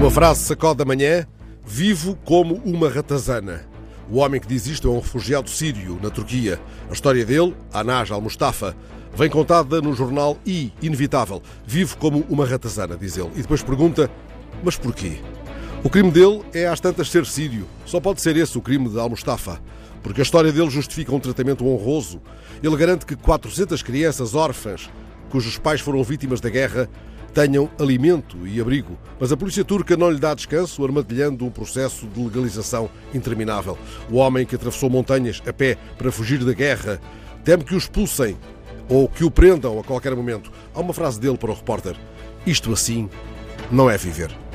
Uma frase sacode da manhã: Vivo como uma ratazana. O homem que diz isto é um refugiado sírio, na Turquia. A história dele, Anaj al-Mustafa, vem contada no jornal I, inevitável. Vivo como uma ratazana, diz ele. E depois pergunta: Mas porquê? O crime dele é às tantas ser sírio. Só pode ser esse o crime de al-Mustafa. Porque a história dele justifica um tratamento honroso. Ele garante que 400 crianças órfãs, cujos pais foram vítimas da guerra, tenham alimento e abrigo. Mas a polícia turca não lhe dá descanso, armadilhando um processo de legalização interminável. O homem que atravessou montanhas a pé para fugir da guerra teme que o expulsem ou que o prendam a qualquer momento. Há uma frase dele para o repórter: Isto assim não é viver.